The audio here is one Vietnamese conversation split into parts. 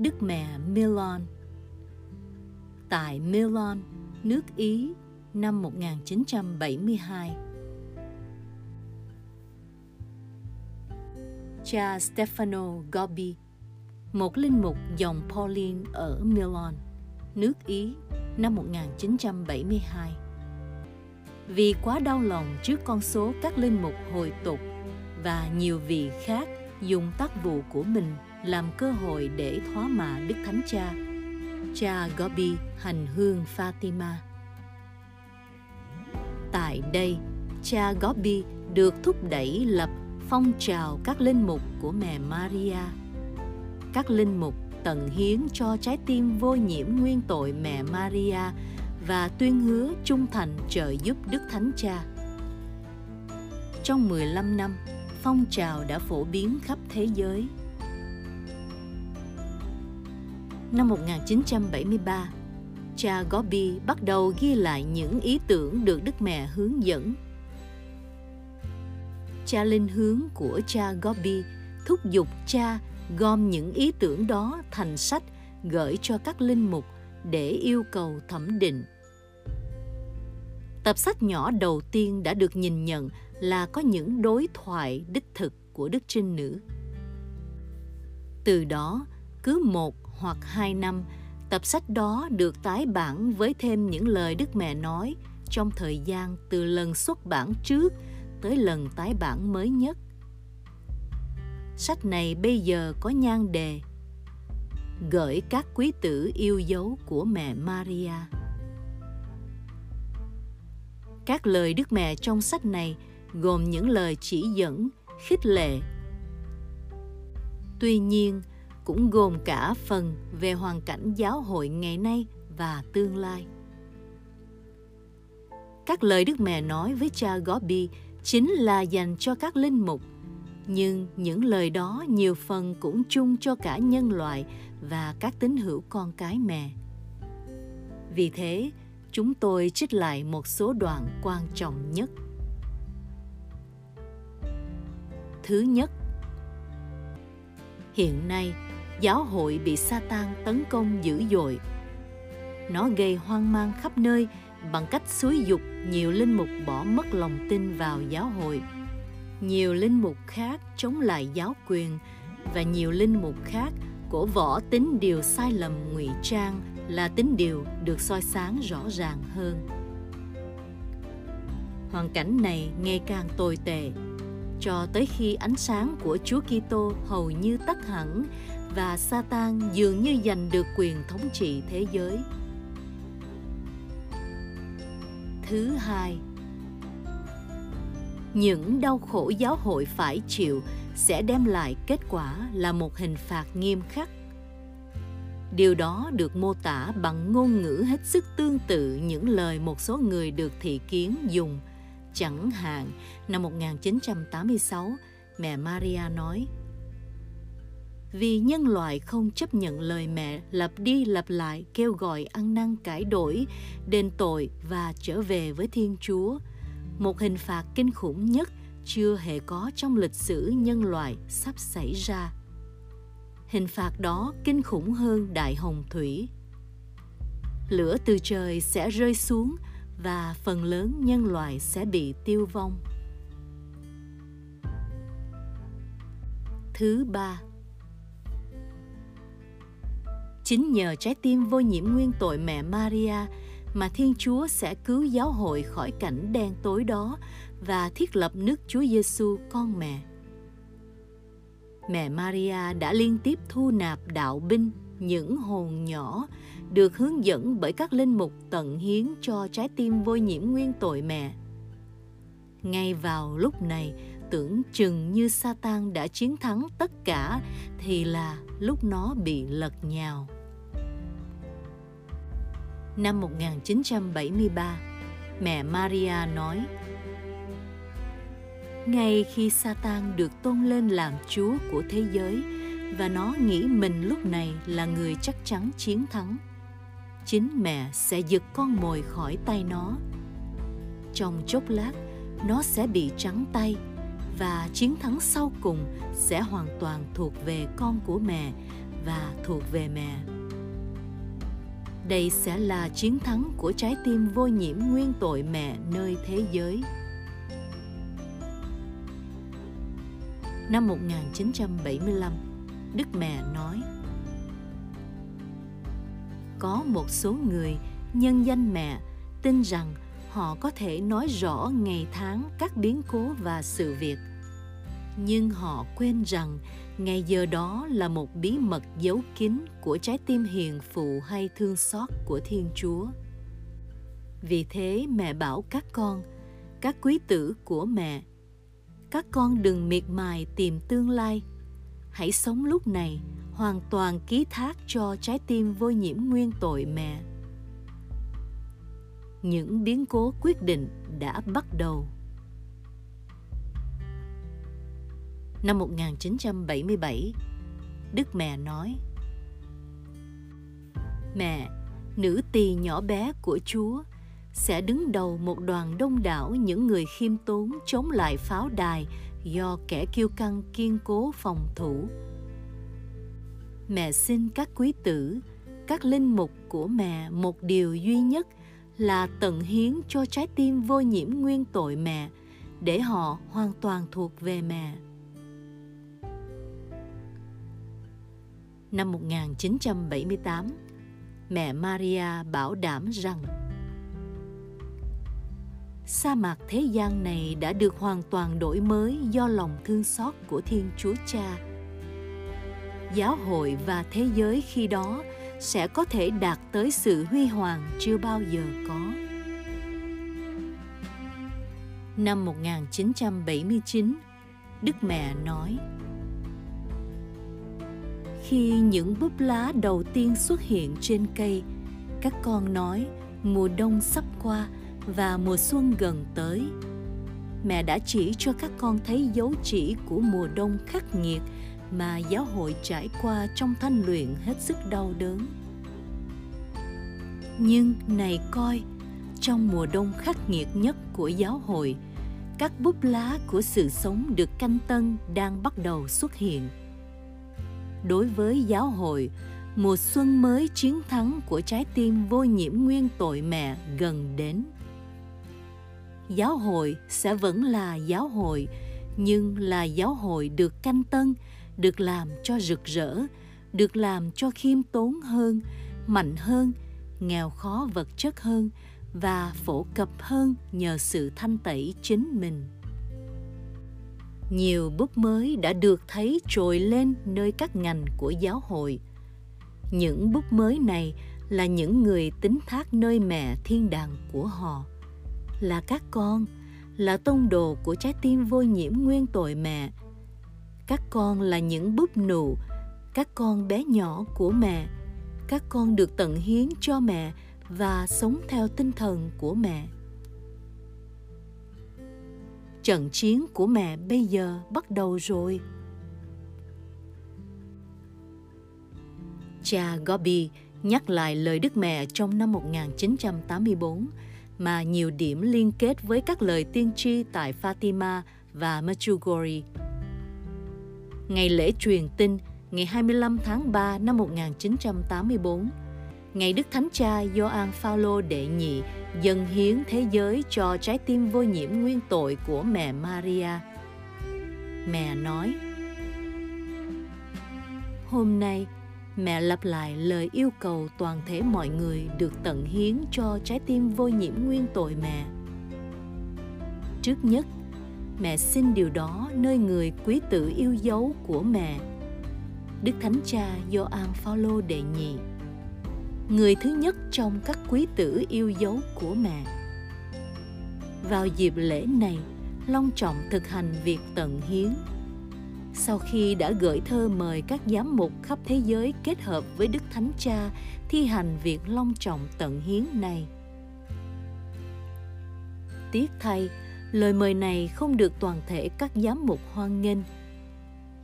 Đức Mẹ Milan. Tại Milan, nước Ý năm 1972. Cha Stefano Gobbi, một linh mục dòng Pauline ở Milan, nước Ý năm 1972. Vì quá đau lòng trước con số các linh mục hồi tục và nhiều vị khác dùng tác vụ của mình làm cơ hội để thóa mạ Đức Thánh Cha, cha Gobi hành hương Fatima. Tại đây, cha Gobi được thúc đẩy lập phong trào các linh mục của mẹ Maria. Các linh mục tận hiến cho trái tim vô nhiễm nguyên tội mẹ Maria và tuyên hứa trung thành trợ giúp Đức Thánh Cha. Trong 15 năm, phong trào đã phổ biến khắp thế giới. Năm 1973, cha Gobi bắt đầu ghi lại những ý tưởng được Đức Mẹ hướng dẫn. Cha linh hướng của cha Gobi thúc giục cha gom những ý tưởng đó thành sách gửi cho các linh mục để yêu cầu thẩm định. Tập sách nhỏ đầu tiên đã được nhìn nhận là có những đối thoại đích thực của Đức Trinh Nữ. Từ đó, cứ một hoặc hai năm, tập sách đó được tái bản với thêm những lời Đức Mẹ nói trong thời gian từ lần xuất bản trước tới lần tái bản mới nhất. Sách này bây giờ có nhan đề Gửi các quý tử yêu dấu của mẹ Maria. Các lời Đức Mẹ trong sách này gồm những lời chỉ dẫn, khích lệ. Tuy nhiên, cũng gồm cả phần về hoàn cảnh giáo hội ngày nay và tương lai. Các lời Đức Mẹ nói với cha Gobi chính là dành cho các linh mục, nhưng những lời đó nhiều phần cũng chung cho cả nhân loại và các tín hữu con cái mẹ. Vì thế, chúng tôi trích lại một số đoạn quan trọng nhất. Thứ nhất, hiện nay giáo hội bị Satan tấn công dữ dội. Nó gây hoang mang khắp nơi bằng cách xúi dục nhiều linh mục bỏ mất lòng tin vào giáo hội. Nhiều linh mục khác chống lại giáo quyền và nhiều linh mục khác cổ võ tính điều sai lầm ngụy trang là tính điều được soi sáng rõ ràng hơn. Hoàn cảnh này ngày càng tồi tệ, cho tới khi ánh sáng của Chúa Kitô hầu như tắt hẳn và Satan dường như giành được quyền thống trị thế giới. Thứ hai, những đau khổ giáo hội phải chịu sẽ đem lại kết quả là một hình phạt nghiêm khắc. Điều đó được mô tả bằng ngôn ngữ hết sức tương tự những lời một số người được thị kiến dùng. Chẳng hạn, năm 1986, mẹ Maria nói vì nhân loại không chấp nhận lời mẹ lặp đi lặp lại kêu gọi ăn năn cải đổi, đền tội và trở về với Thiên Chúa. Một hình phạt kinh khủng nhất chưa hề có trong lịch sử nhân loại sắp xảy ra. Hình phạt đó kinh khủng hơn đại hồng thủy. Lửa từ trời sẽ rơi xuống và phần lớn nhân loại sẽ bị tiêu vong. Thứ ba, Chính nhờ trái tim vô nhiễm nguyên tội mẹ Maria mà Thiên Chúa sẽ cứu giáo hội khỏi cảnh đen tối đó và thiết lập nước Chúa Giêsu con mẹ. Mẹ Maria đã liên tiếp thu nạp đạo binh những hồn nhỏ được hướng dẫn bởi các linh mục tận hiến cho trái tim vô nhiễm nguyên tội mẹ. Ngay vào lúc này, tưởng chừng như Satan đã chiến thắng tất cả thì là lúc nó bị lật nhào năm 1973, mẹ Maria nói Ngay khi Satan được tôn lên làm Chúa của thế giới và nó nghĩ mình lúc này là người chắc chắn chiến thắng, chính mẹ sẽ giật con mồi khỏi tay nó. Trong chốc lát, nó sẽ bị trắng tay và chiến thắng sau cùng sẽ hoàn toàn thuộc về con của mẹ và thuộc về mẹ đây sẽ là chiến thắng của trái tim vô nhiễm nguyên tội mẹ nơi thế giới. Năm 1975, Đức Mẹ nói Có một số người nhân danh mẹ tin rằng họ có thể nói rõ ngày tháng các biến cố và sự việc nhưng họ quên rằng ngay giờ đó là một bí mật giấu kín của trái tim hiền phụ hay thương xót của thiên chúa. Vì thế mẹ bảo các con, các quý tử của mẹ, các con đừng miệt mài tìm tương lai. Hãy sống lúc này hoàn toàn ký thác cho trái tim vô nhiễm nguyên tội mẹ. Những biến cố quyết định đã bắt đầu. Năm 1977, Đức mẹ nói Mẹ, nữ tỳ nhỏ bé của Chúa sẽ đứng đầu một đoàn đông đảo những người khiêm tốn chống lại pháo đài do kẻ kiêu căng kiên cố phòng thủ. Mẹ xin các quý tử, các linh mục của mẹ một điều duy nhất là tận hiến cho trái tim vô nhiễm nguyên tội mẹ để họ hoàn toàn thuộc về mẹ. Năm 1978, mẹ Maria bảo đảm rằng sa mạc thế gian này đã được hoàn toàn đổi mới do lòng thương xót của Thiên Chúa Cha. Giáo hội và thế giới khi đó sẽ có thể đạt tới sự huy hoàng chưa bao giờ có. Năm 1979, Đức Mẹ nói: khi những búp lá đầu tiên xuất hiện trên cây, các con nói, mùa đông sắp qua và mùa xuân gần tới. Mẹ đã chỉ cho các con thấy dấu chỉ của mùa đông khắc nghiệt mà giáo hội trải qua trong thanh luyện hết sức đau đớn. Nhưng này coi, trong mùa đông khắc nghiệt nhất của giáo hội, các búp lá của sự sống được canh tân đang bắt đầu xuất hiện đối với giáo hội, mùa xuân mới chiến thắng của trái tim vô nhiễm nguyên tội mẹ gần đến. Giáo hội sẽ vẫn là giáo hội, nhưng là giáo hội được canh tân, được làm cho rực rỡ, được làm cho khiêm tốn hơn, mạnh hơn, nghèo khó vật chất hơn và phổ cập hơn nhờ sự thanh tẩy chính mình nhiều búp mới đã được thấy trồi lên nơi các ngành của giáo hội. Những búp mới này là những người tính thác nơi mẹ thiên đàng của họ. Là các con, là tông đồ của trái tim vô nhiễm nguyên tội mẹ. Các con là những búp nụ, các con bé nhỏ của mẹ. Các con được tận hiến cho mẹ và sống theo tinh thần của mẹ trận chiến của mẹ bây giờ bắt đầu rồi. Cha Gobi nhắc lại lời Đức Mẹ trong năm 1984 mà nhiều điểm liên kết với các lời tiên tri tại Fatima và Medjugorje. Ngày lễ truyền tin ngày 25 tháng 3 năm 1984, ngày Đức Thánh Cha Gioan Phaolô đệ nhị dâng hiến thế giới cho trái tim vô nhiễm nguyên tội của mẹ Maria. Mẹ nói, Hôm nay, mẹ lặp lại lời yêu cầu toàn thể mọi người được tận hiến cho trái tim vô nhiễm nguyên tội mẹ. Trước nhất, mẹ xin điều đó nơi người quý tử yêu dấu của mẹ, Đức Thánh Cha Gioan Phaolô đệ nhị người thứ nhất trong các quý tử yêu dấu của mẹ. Vào dịp lễ này, long trọng thực hành việc tận hiến. Sau khi đã gửi thơ mời các giám mục khắp thế giới kết hợp với Đức Thánh Cha thi hành việc long trọng tận hiến này. Tiếc thay, lời mời này không được toàn thể các giám mục hoan nghênh.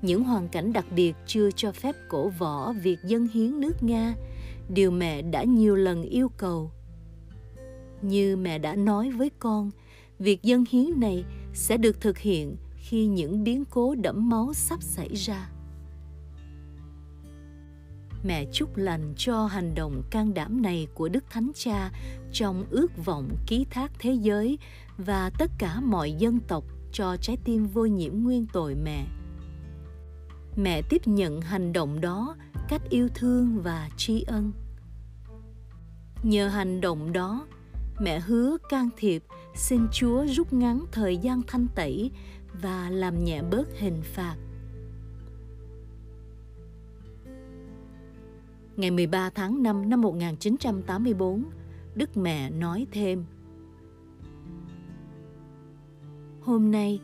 Những hoàn cảnh đặc biệt chưa cho phép cổ võ việc dân hiến nước Nga điều mẹ đã nhiều lần yêu cầu như mẹ đã nói với con, việc dân hiến này sẽ được thực hiện khi những biến cố đẫm máu sắp xảy ra mẹ chúc lành cho hành động can đảm này của Đức Thánh Cha trong ước vọng ký thác thế giới và tất cả mọi dân tộc cho trái tim vô nhiễm nguyên tội mẹ. Mẹ tiếp nhận hành động đó cách yêu thương và tri ân. Nhờ hành động đó, mẹ hứa can thiệp xin Chúa rút ngắn thời gian thanh tẩy và làm nhẹ bớt hình phạt. Ngày 13 tháng 5 năm 1984, Đức Mẹ nói thêm Hôm nay,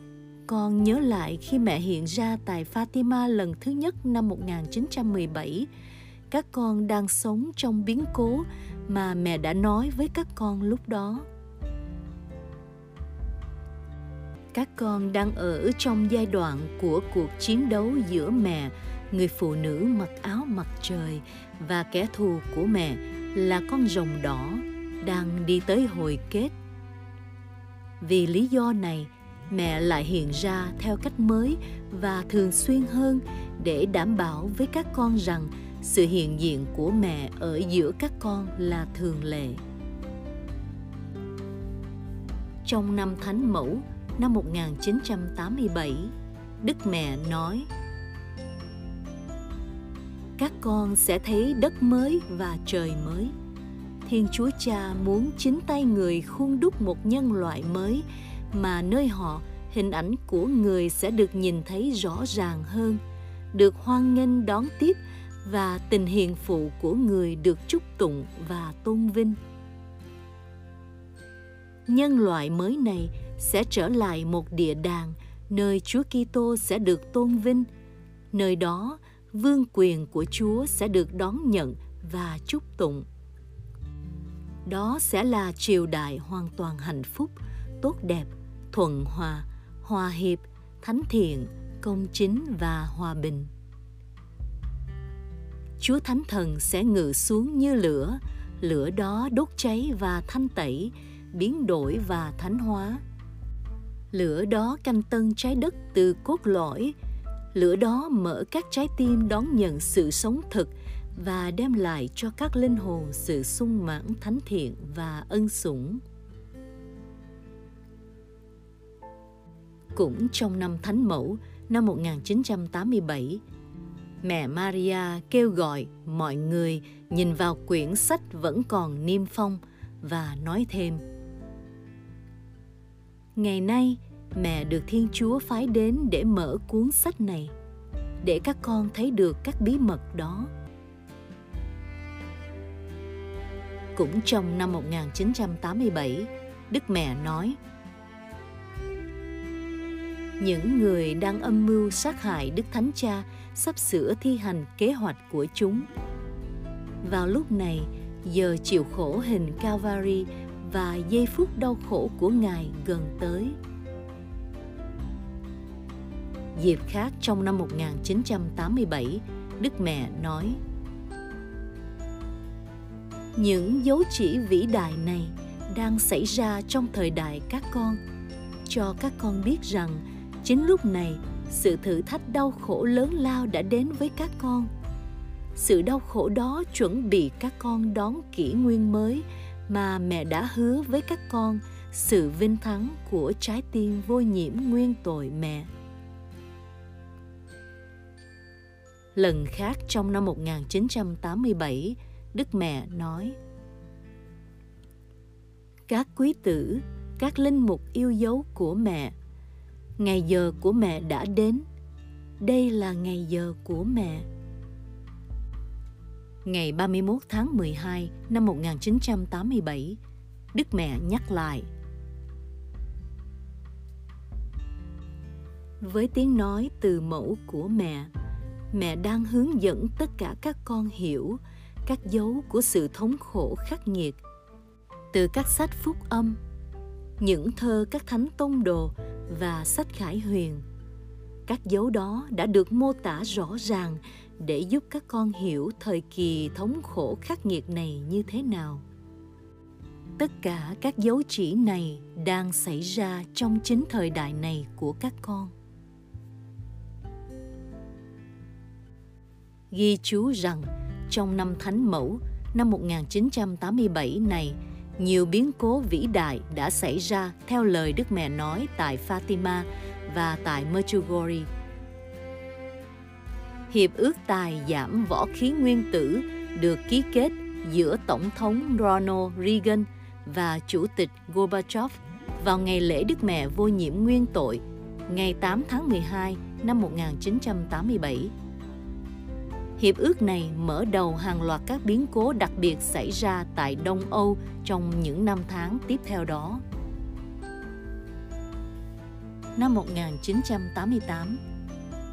con nhớ lại khi mẹ hiện ra tại Fatima lần thứ nhất năm 1917, các con đang sống trong biến cố mà mẹ đã nói với các con lúc đó. Các con đang ở trong giai đoạn của cuộc chiến đấu giữa mẹ, người phụ nữ mặc áo mặt trời và kẻ thù của mẹ là con rồng đỏ đang đi tới hồi kết. Vì lý do này, mẹ lại hiện ra theo cách mới và thường xuyên hơn để đảm bảo với các con rằng sự hiện diện của mẹ ở giữa các con là thường lệ. Trong năm Thánh Mẫu năm 1987, Đức Mẹ nói Các con sẽ thấy đất mới và trời mới. Thiên Chúa Cha muốn chính tay người khuôn đúc một nhân loại mới mà nơi họ hình ảnh của người sẽ được nhìn thấy rõ ràng hơn, được hoan nghênh đón tiếp và tình hiền phụ của người được chúc tụng và tôn vinh. Nhân loại mới này sẽ trở lại một địa đàng nơi Chúa Kitô sẽ được tôn vinh. Nơi đó, vương quyền của Chúa sẽ được đón nhận và chúc tụng. Đó sẽ là triều đại hoàn toàn hạnh phúc, tốt đẹp, thuận hòa, hòa hiệp, thánh thiện, công chính và hòa bình. Chúa Thánh Thần sẽ ngự xuống như lửa, lửa đó đốt cháy và thanh tẩy, biến đổi và thánh hóa. Lửa đó canh tân trái đất từ cốt lõi, lửa đó mở các trái tim đón nhận sự sống thực và đem lại cho các linh hồn sự sung mãn thánh thiện và ân sủng. Cũng trong năm Thánh Mẫu năm 1987, mẹ Maria kêu gọi mọi người nhìn vào quyển sách vẫn còn niêm phong và nói thêm Ngày nay, mẹ được Thiên Chúa phái đến để mở cuốn sách này, để các con thấy được các bí mật đó. Cũng trong năm 1987, Đức Mẹ nói những người đang âm mưu sát hại Đức Thánh Cha sắp sửa thi hành kế hoạch của chúng. Vào lúc này, giờ chịu khổ hình Calvary và giây phút đau khổ của Ngài gần tới. Dịp khác trong năm 1987, Đức Mẹ nói Những dấu chỉ vĩ đại này đang xảy ra trong thời đại các con, cho các con biết rằng chính lúc này sự thử thách đau khổ lớn lao đã đến với các con sự đau khổ đó chuẩn bị các con đón kỷ nguyên mới mà mẹ đã hứa với các con sự vinh thắng của trái tim vô nhiễm nguyên tội mẹ. Lần khác trong năm 1987, Đức Mẹ nói Các quý tử, các linh mục yêu dấu của mẹ ngày giờ của mẹ đã đến. Đây là ngày giờ của mẹ. Ngày 31 tháng 12 năm 1987, Đức Mẹ nhắc lại. Với tiếng nói từ mẫu của mẹ, mẹ đang hướng dẫn tất cả các con hiểu các dấu của sự thống khổ khắc nghiệt. Từ các sách phúc âm, những thơ các thánh tông đồ và sách khải huyền. Các dấu đó đã được mô tả rõ ràng để giúp các con hiểu thời kỳ thống khổ khắc nghiệt này như thế nào. Tất cả các dấu chỉ này đang xảy ra trong chính thời đại này của các con. Ghi chú rằng trong năm Thánh Mẫu năm 1987 này, nhiều biến cố vĩ đại đã xảy ra theo lời Đức Mẹ nói tại Fatima và tại Medjugorje. Hiệp ước tài giảm võ khí nguyên tử được ký kết giữa Tổng thống Ronald Reagan và Chủ tịch Gorbachev vào ngày lễ Đức Mẹ vô nhiễm nguyên tội, ngày 8 tháng 12 năm 1987. Hiệp ước này mở đầu hàng loạt các biến cố đặc biệt xảy ra tại Đông Âu trong những năm tháng tiếp theo đó. Năm 1988,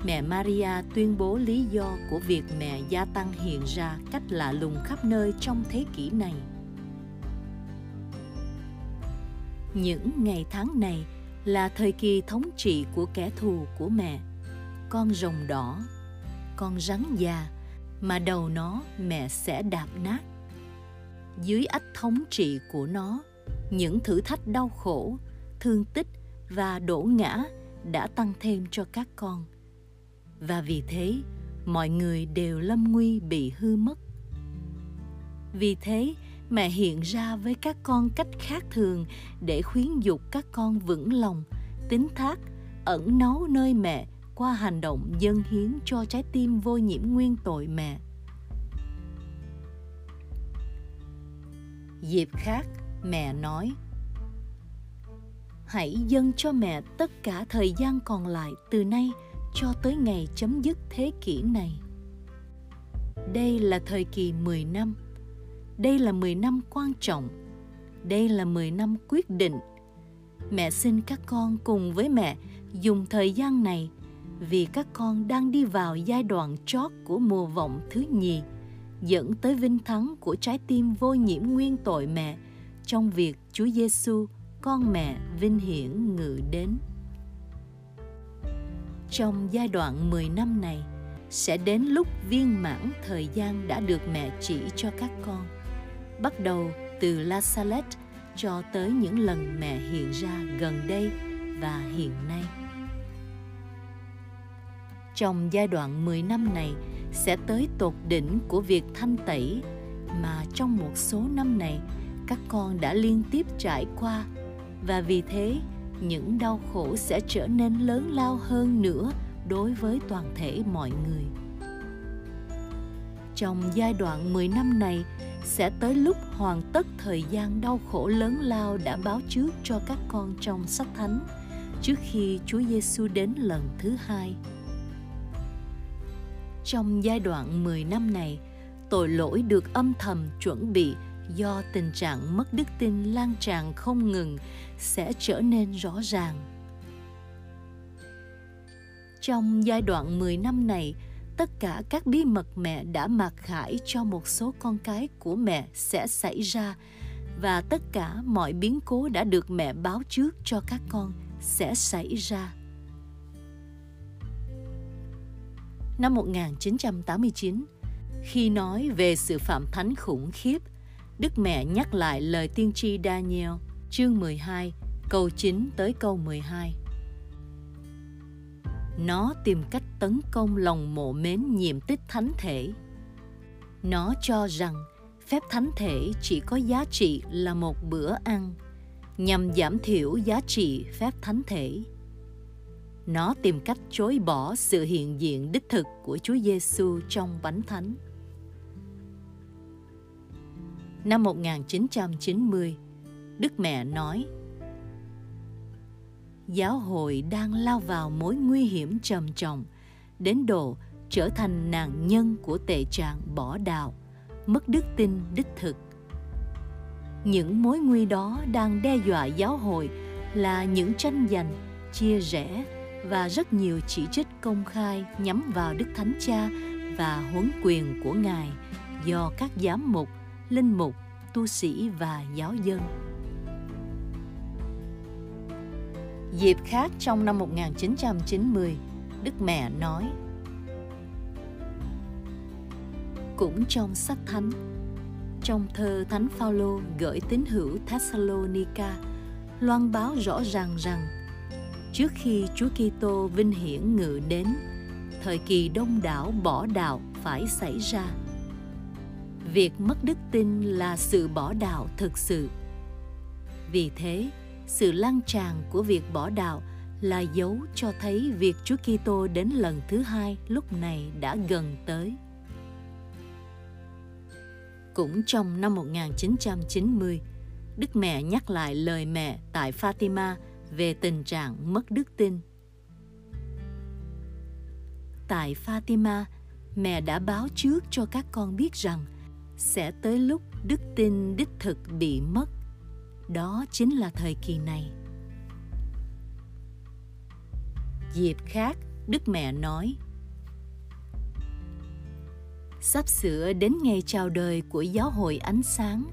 mẹ Maria tuyên bố lý do của việc mẹ gia tăng hiện ra cách lạ lùng khắp nơi trong thế kỷ này. Những ngày tháng này là thời kỳ thống trị của kẻ thù của mẹ, con rồng đỏ, con rắn già mà đầu nó mẹ sẽ đạp nát. Dưới ách thống trị của nó, những thử thách đau khổ, thương tích và đổ ngã đã tăng thêm cho các con. Và vì thế, mọi người đều lâm nguy bị hư mất. Vì thế, mẹ hiện ra với các con cách khác thường để khuyến dục các con vững lòng, tính thác, ẩn náu nơi mẹ qua hành động dâng hiến cho trái tim vô nhiễm nguyên tội mẹ. Dịp khác, mẹ nói Hãy dâng cho mẹ tất cả thời gian còn lại từ nay cho tới ngày chấm dứt thế kỷ này. Đây là thời kỳ 10 năm. Đây là 10 năm quan trọng. Đây là 10 năm quyết định. Mẹ xin các con cùng với mẹ dùng thời gian này vì các con đang đi vào giai đoạn chót của mùa vọng thứ nhì, dẫn tới vinh thắng của trái tim vô nhiễm nguyên tội mẹ trong việc Chúa Giêsu, con mẹ vinh hiển ngự đến. Trong giai đoạn 10 năm này, sẽ đến lúc viên mãn thời gian đã được mẹ chỉ cho các con. Bắt đầu từ La Salette cho tới những lần mẹ hiện ra gần đây và hiện nay trong giai đoạn 10 năm này sẽ tới tột đỉnh của việc thanh tẩy, mà trong một số năm này, các con đã liên tiếp trải qua và vì thế, những đau khổ sẽ trở nên lớn lao hơn nữa đối với toàn thể mọi người. Trong giai đoạn 10 năm này, sẽ tới lúc hoàn tất thời gian đau khổ lớn lao đã báo trước cho các con trong sách thánh, trước khi Chúa Giêsu đến lần thứ hai. Trong giai đoạn 10 năm này, tội lỗi được âm thầm chuẩn bị do tình trạng mất đức tin lan tràn không ngừng sẽ trở nên rõ ràng. Trong giai đoạn 10 năm này, tất cả các bí mật mẹ đã mặc khải cho một số con cái của mẹ sẽ xảy ra và tất cả mọi biến cố đã được mẹ báo trước cho các con sẽ xảy ra. Năm 1989, khi nói về sự phạm thánh khủng khiếp, Đức Mẹ nhắc lại lời tiên tri Daniel, chương 12, câu 9 tới câu 12. Nó tìm cách tấn công lòng mộ mến nhiệm tích thánh thể. Nó cho rằng phép thánh thể chỉ có giá trị là một bữa ăn, nhằm giảm thiểu giá trị phép thánh thể nó tìm cách chối bỏ sự hiện diện đích thực của Chúa Giêsu trong bánh thánh. Năm 1990, Đức Mẹ nói Giáo hội đang lao vào mối nguy hiểm trầm trọng đến độ trở thành nạn nhân của tệ trạng bỏ đạo, mất đức tin đích thực. Những mối nguy đó đang đe dọa giáo hội là những tranh giành, chia rẽ và rất nhiều chỉ trích công khai nhắm vào Đức Thánh Cha và huấn quyền của Ngài do các giám mục, linh mục, tu sĩ và giáo dân. Dịp khác trong năm 1990, Đức Mẹ nói Cũng trong sách thánh, trong thơ Thánh Phaolô gửi tín hữu Thessalonica, loan báo rõ ràng rằng trước khi Chúa Kitô vinh hiển ngự đến, thời kỳ đông đảo bỏ đạo phải xảy ra. việc mất đức tin là sự bỏ đạo thực sự vì thế sự lan tràn của việc bỏ đạo là dấu cho thấy việc Chúa Kitô đến lần thứ hai lúc này đã gần tới. Cũng trong năm 1990, Đức Mẹ nhắc lại lời mẹ tại Fatima về tình trạng mất đức tin. Tại Fatima, mẹ đã báo trước cho các con biết rằng sẽ tới lúc đức tin đích thực bị mất. Đó chính là thời kỳ này. Dịp khác, Đức Mẹ nói Sắp sửa đến ngày chào đời của giáo hội ánh sáng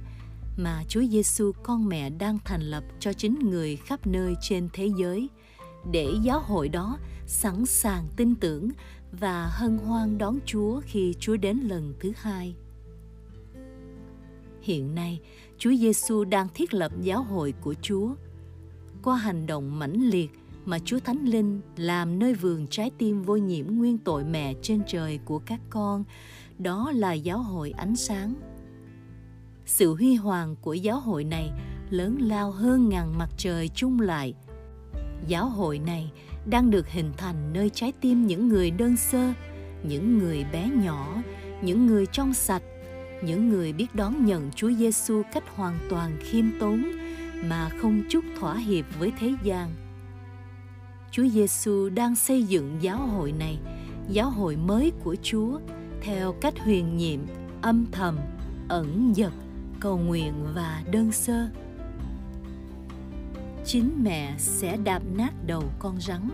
mà Chúa Giêsu con mẹ đang thành lập cho chính người khắp nơi trên thế giới để giáo hội đó sẵn sàng tin tưởng và hân hoan đón Chúa khi Chúa đến lần thứ hai. Hiện nay, Chúa Giêsu đang thiết lập giáo hội của Chúa. Qua hành động mãnh liệt mà Chúa Thánh Linh làm nơi vườn trái tim vô nhiễm nguyên tội mẹ trên trời của các con, đó là giáo hội ánh sáng. Sự huy hoàng của giáo hội này lớn lao hơn ngàn mặt trời chung lại. Giáo hội này đang được hình thành nơi trái tim những người đơn sơ, những người bé nhỏ, những người trong sạch, những người biết đón nhận Chúa Giêsu cách hoàn toàn khiêm tốn mà không chút thỏa hiệp với thế gian. Chúa Giêsu đang xây dựng giáo hội này, giáo hội mới của Chúa theo cách huyền nhiệm, âm thầm, ẩn dật, cầu nguyện và đơn sơ chính mẹ sẽ đạp nát đầu con rắn,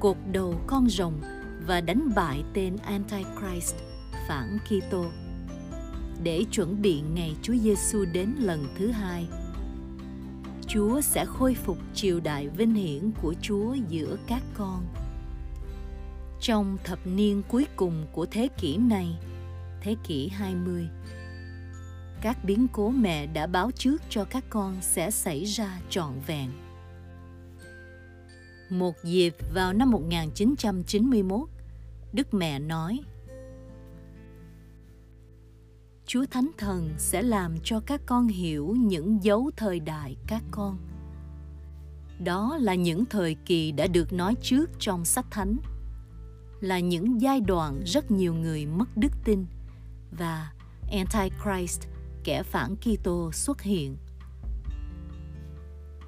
cột đầu con rồng và đánh bại tên Antichrist, phản Kitô để chuẩn bị ngày Chúa Giêsu đến lần thứ hai. Chúa sẽ khôi phục triều đại vinh hiển của Chúa giữa các con. Trong thập niên cuối cùng của thế kỷ này, thế kỷ 20, các biến cố mẹ đã báo trước cho các con sẽ xảy ra trọn vẹn. Một dịp vào năm 1991, Đức Mẹ nói Chúa Thánh Thần sẽ làm cho các con hiểu những dấu thời đại các con. Đó là những thời kỳ đã được nói trước trong sách Thánh, là những giai đoạn rất nhiều người mất đức tin và Antichrist, kẻ phản Kitô xuất hiện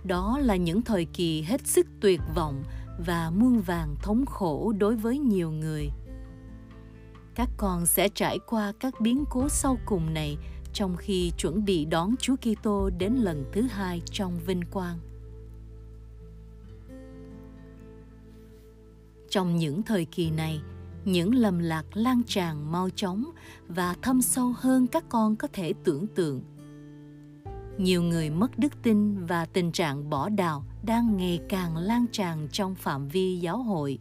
đó là những thời kỳ hết sức tuyệt vọng và muôn vàng thống khổ đối với nhiều người các con sẽ trải qua các biến cố sau cùng này trong khi chuẩn bị đón Chúa Kitô đến lần thứ hai trong vinh quang. Trong những thời kỳ này, những lầm lạc lan tràn mau chóng và thâm sâu hơn các con có thể tưởng tượng. Nhiều người mất đức tin và tình trạng bỏ đạo đang ngày càng lan tràn trong phạm vi giáo hội.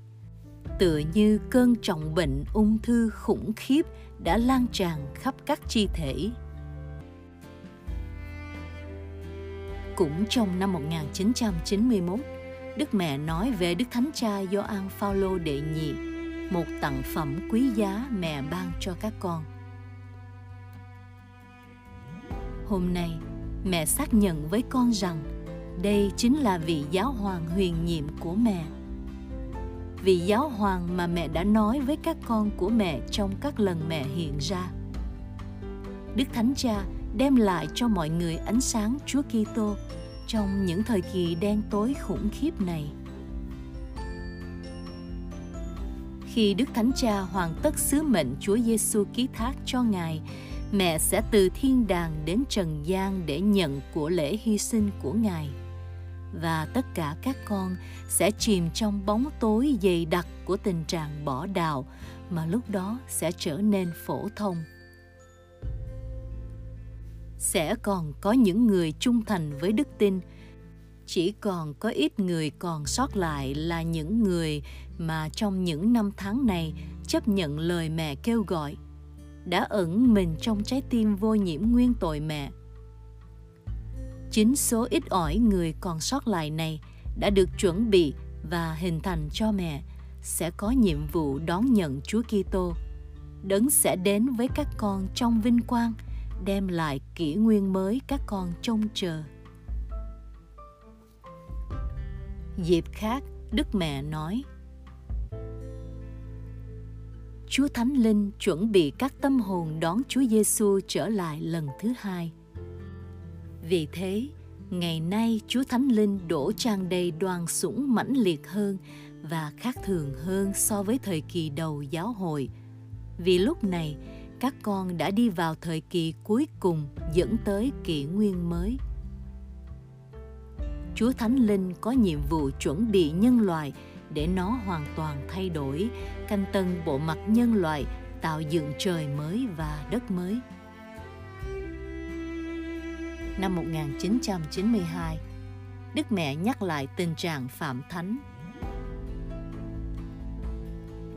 Tựa như cơn trọng bệnh ung thư khủng khiếp đã lan tràn khắp các chi thể. Cũng trong năm 1991, Đức Mẹ nói về Đức Thánh Cha Gioan Phaolô đệ nhị, một tặng phẩm quý giá mẹ ban cho các con. Hôm nay, mẹ xác nhận với con rằng đây chính là vị giáo hoàng huyền nhiệm của mẹ. Vị giáo hoàng mà mẹ đã nói với các con của mẹ trong các lần mẹ hiện ra. Đức thánh cha đem lại cho mọi người ánh sáng chúa kitô trong những thời kỳ đen tối khủng khiếp này. Khi đức thánh cha hoàn tất sứ mệnh chúa giêsu ký thác cho ngài, mẹ sẽ từ thiên đàng đến trần gian để nhận của lễ hy sinh của ngài. Và tất cả các con sẽ chìm trong bóng tối dày đặc của tình trạng bỏ đạo mà lúc đó sẽ trở nên phổ thông. Sẽ còn có những người trung thành với đức tin chỉ còn có ít người còn sót lại là những người mà trong những năm tháng này chấp nhận lời mẹ kêu gọi đã ẩn mình trong trái tim vô nhiễm nguyên tội mẹ. Chính số ít ỏi người còn sót lại này đã được chuẩn bị và hình thành cho mẹ sẽ có nhiệm vụ đón nhận Chúa Kitô, đấng sẽ đến với các con trong vinh quang đem lại kỷ nguyên mới các con trông chờ. Dịp khác, Đức Mẹ nói, Chúa Thánh Linh chuẩn bị các tâm hồn đón Chúa Giêsu trở lại lần thứ hai. Vì thế, ngày nay Chúa Thánh Linh đổ tràn đầy đoàn sủng mãnh liệt hơn và khác thường hơn so với thời kỳ đầu giáo hội. Vì lúc này, các con đã đi vào thời kỳ cuối cùng dẫn tới kỷ nguyên mới. Chúa Thánh Linh có nhiệm vụ chuẩn bị nhân loại để nó hoàn toàn thay đổi, canh tân bộ mặt nhân loại, tạo dựng trời mới và đất mới. Năm 1992, Đức Mẹ nhắc lại tình trạng phạm thánh.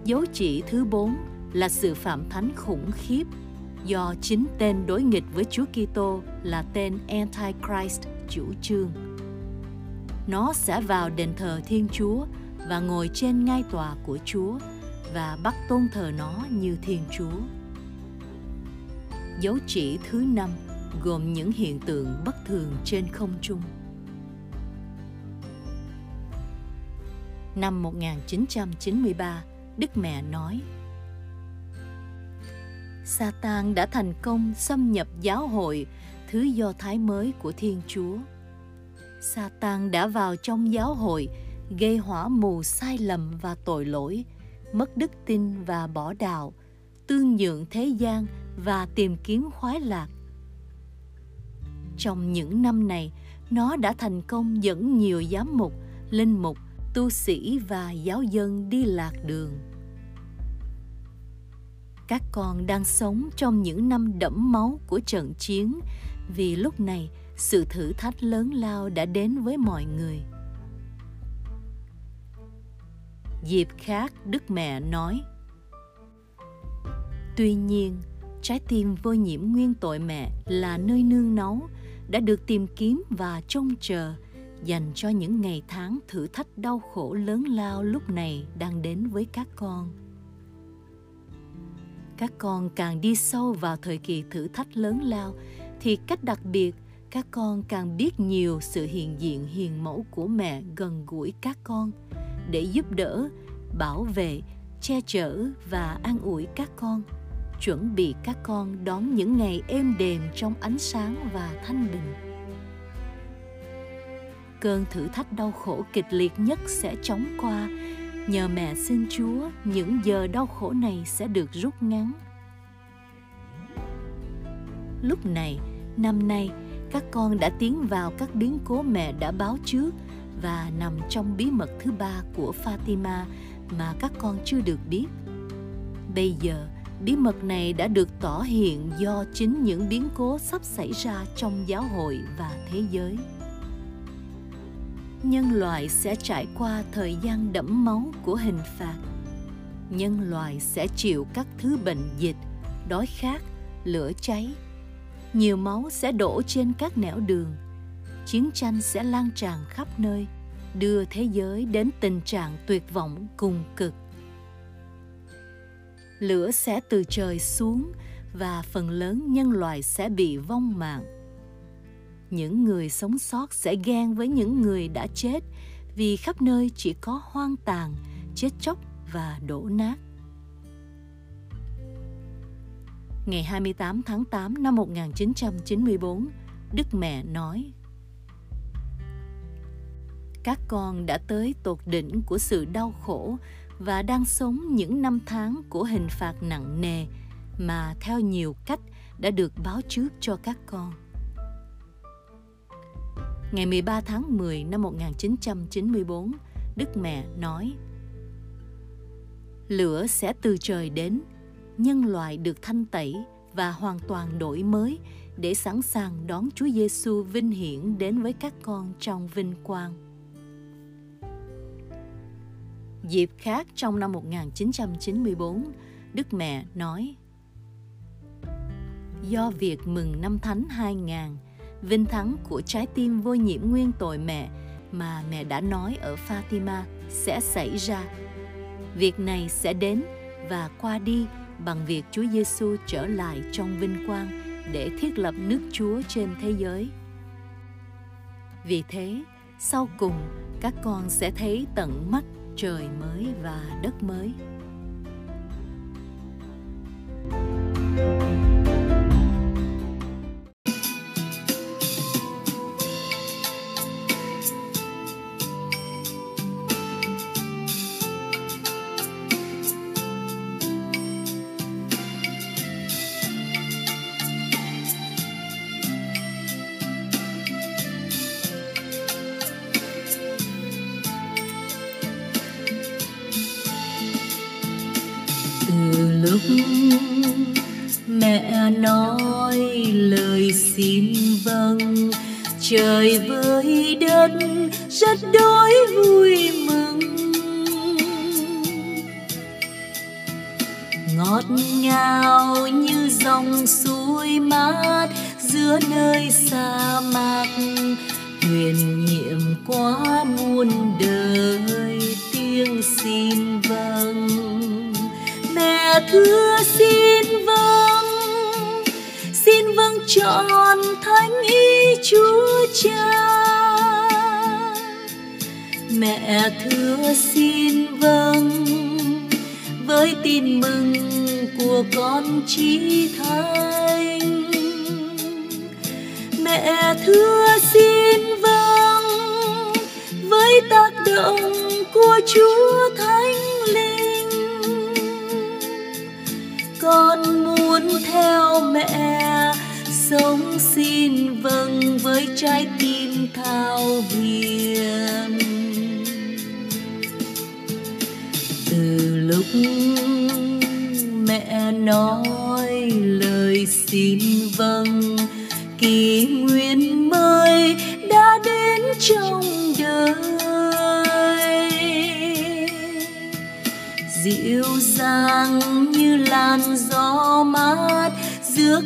Dấu chỉ thứ bốn là sự phạm thánh khủng khiếp do chính tên đối nghịch với Chúa Kitô là tên Antichrist chủ trương. Nó sẽ vào đền thờ Thiên Chúa và ngồi trên ngai tòa của Chúa và bắt tôn thờ nó như Thiên Chúa. Dấu chỉ thứ năm gồm những hiện tượng bất thường trên không trung. Năm 1993, Đức Mẹ nói Satan đã thành công xâm nhập giáo hội thứ do thái mới của Thiên Chúa. Satan đã vào trong giáo hội gây hỏa mù sai lầm và tội lỗi, mất đức tin và bỏ đạo, tương nhượng thế gian và tìm kiếm khoái lạc. Trong những năm này, nó đã thành công dẫn nhiều giám mục, linh mục, tu sĩ và giáo dân đi lạc đường. Các con đang sống trong những năm đẫm máu của trận chiến vì lúc này sự thử thách lớn lao đã đến với mọi người. Dịp khác, đức mẹ nói, tuy nhiên, trái tim vô nhiễm nguyên tội mẹ là nơi nương náu, đã được tìm kiếm và trông chờ, dành cho những ngày tháng thử thách đau khổ lớn lao lúc này đang đến với các con. Các con càng đi sâu vào thời kỳ thử thách lớn lao, thì cách đặc biệt các con càng biết nhiều sự hiện diện hiền mẫu của mẹ gần gũi các con, để giúp đỡ, bảo vệ, che chở và an ủi các con, chuẩn bị các con đón những ngày êm đềm trong ánh sáng và thanh bình. Cơn thử thách đau khổ kịch liệt nhất sẽ chóng qua. Nhờ mẹ xin chúa, những giờ đau khổ này sẽ được rút ngắn. Lúc này, năm nay các con đã tiến vào các biến cố mẹ đã báo trước và nằm trong bí mật thứ ba của Fatima mà các con chưa được biết. Bây giờ, bí mật này đã được tỏ hiện do chính những biến cố sắp xảy ra trong giáo hội và thế giới. Nhân loại sẽ trải qua thời gian đẫm máu của hình phạt. Nhân loại sẽ chịu các thứ bệnh dịch, đói khát, lửa cháy, nhiều máu sẽ đổ trên các nẻo đường. Chiến tranh sẽ lan tràn khắp nơi, đưa thế giới đến tình trạng tuyệt vọng cùng cực. Lửa sẽ từ trời xuống và phần lớn nhân loại sẽ bị vong mạng. Những người sống sót sẽ ghen với những người đã chết vì khắp nơi chỉ có hoang tàn, chết chóc và đổ nát. Ngày 28 tháng 8 năm 1994, Đức Mẹ nói Các con đã tới tột đỉnh của sự đau khổ và đang sống những năm tháng của hình phạt nặng nề mà theo nhiều cách đã được báo trước cho các con. Ngày 13 tháng 10 năm 1994, Đức Mẹ nói Lửa sẽ từ trời đến nhân loại được thanh tẩy và hoàn toàn đổi mới để sẵn sàng đón Chúa Giêsu vinh hiển đến với các con trong vinh quang. Dịp khác trong năm 1994, Đức Mẹ nói Do việc mừng năm Thánh 2000, vinh thắng của trái tim vô nhiễm nguyên tội mẹ mà mẹ đã nói ở Fatima sẽ xảy ra. Việc này sẽ đến và qua đi bằng việc Chúa Giêsu trở lại trong vinh quang để thiết lập nước Chúa trên thế giới. Vì thế, sau cùng các con sẽ thấy tận mắt trời mới và đất mới. Lúc mẹ nói lời xin vâng. Trời với đất rất đôi vui mừng. Ngọt ngào như dòng suối mát giữa nơi sa mạc. Huyền nhiệm quá muôn đời. Mẹ thưa xin vâng xin vâng trọn thánh ý chúa cha. Mẹ thưa xin vâng với tin mừng của con chí thánh. Mẹ thưa xin vâng với tác động của chúa thánh con muốn theo mẹ. Sống xin vâng với trái tim thao hiền từ lúc mẹ nói lời xin vâng kỳ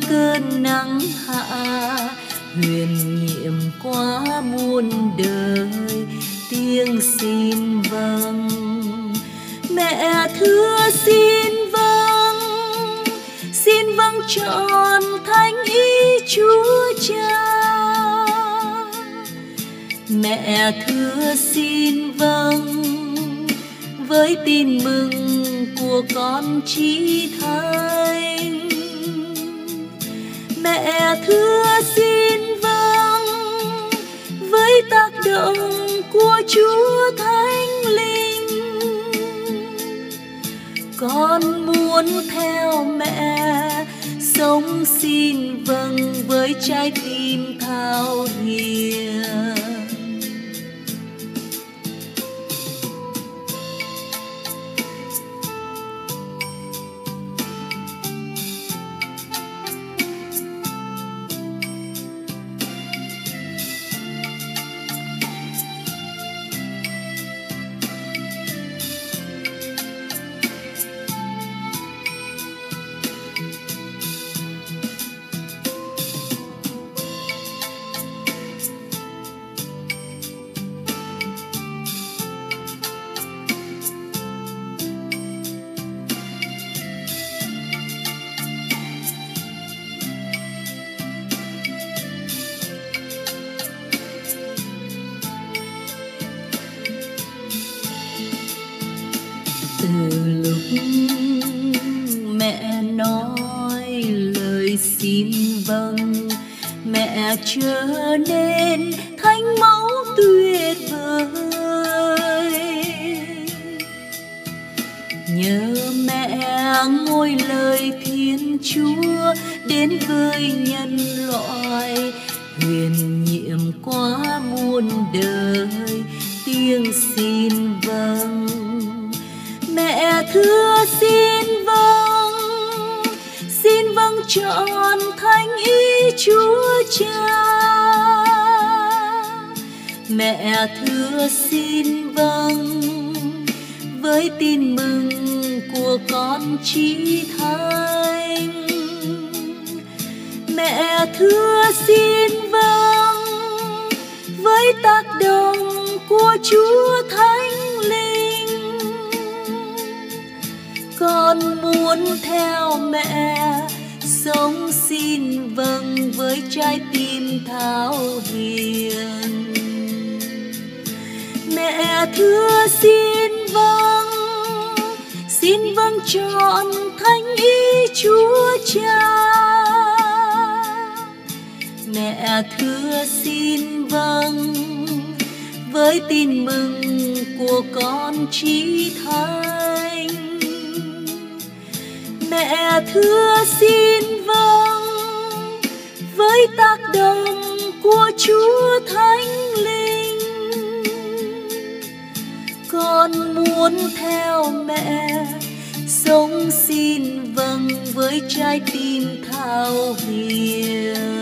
cơn nắng hạ. Huyền nhiệm quá muôn đời, tiếng xin vâng. Mẹ thưa xin vâng xin vâng trọn thánh ý chúa cha. Mẹ thưa xin vâng với tin mừng của con chí thay mẹ thưa xin vâng với tác động của chúa thánh linh. Con muốn theo mẹ sống xin vâng với trái tim thao hiền mẹ trở nên thánh mẫu tuyệt vời. Nhờ mẹ ngôi lời thiên chúa đến với nhân loại, huyền nhiệm quá muôn đời, tiếng xin vâng. Mẹ thưa xin trọn thánh ý chúa cha. Mẹ thưa xin vâng với tin mừng của con chí thánh. Mẹ thưa xin vâng với tác động của chúa thánh linh. Con muốn theo mẹ sống xin vâng với trái tim thảo hiền. Mẹ thưa xin vâng xin vâng chọn thánh ý chúa cha. Mẹ thưa xin vâng với tin mừng của con trí thánh. Mẹ thưa xin với tác động của chúa thánh linh. Con muốn theo mẹ, sống xin vâng với trái tim thao hiền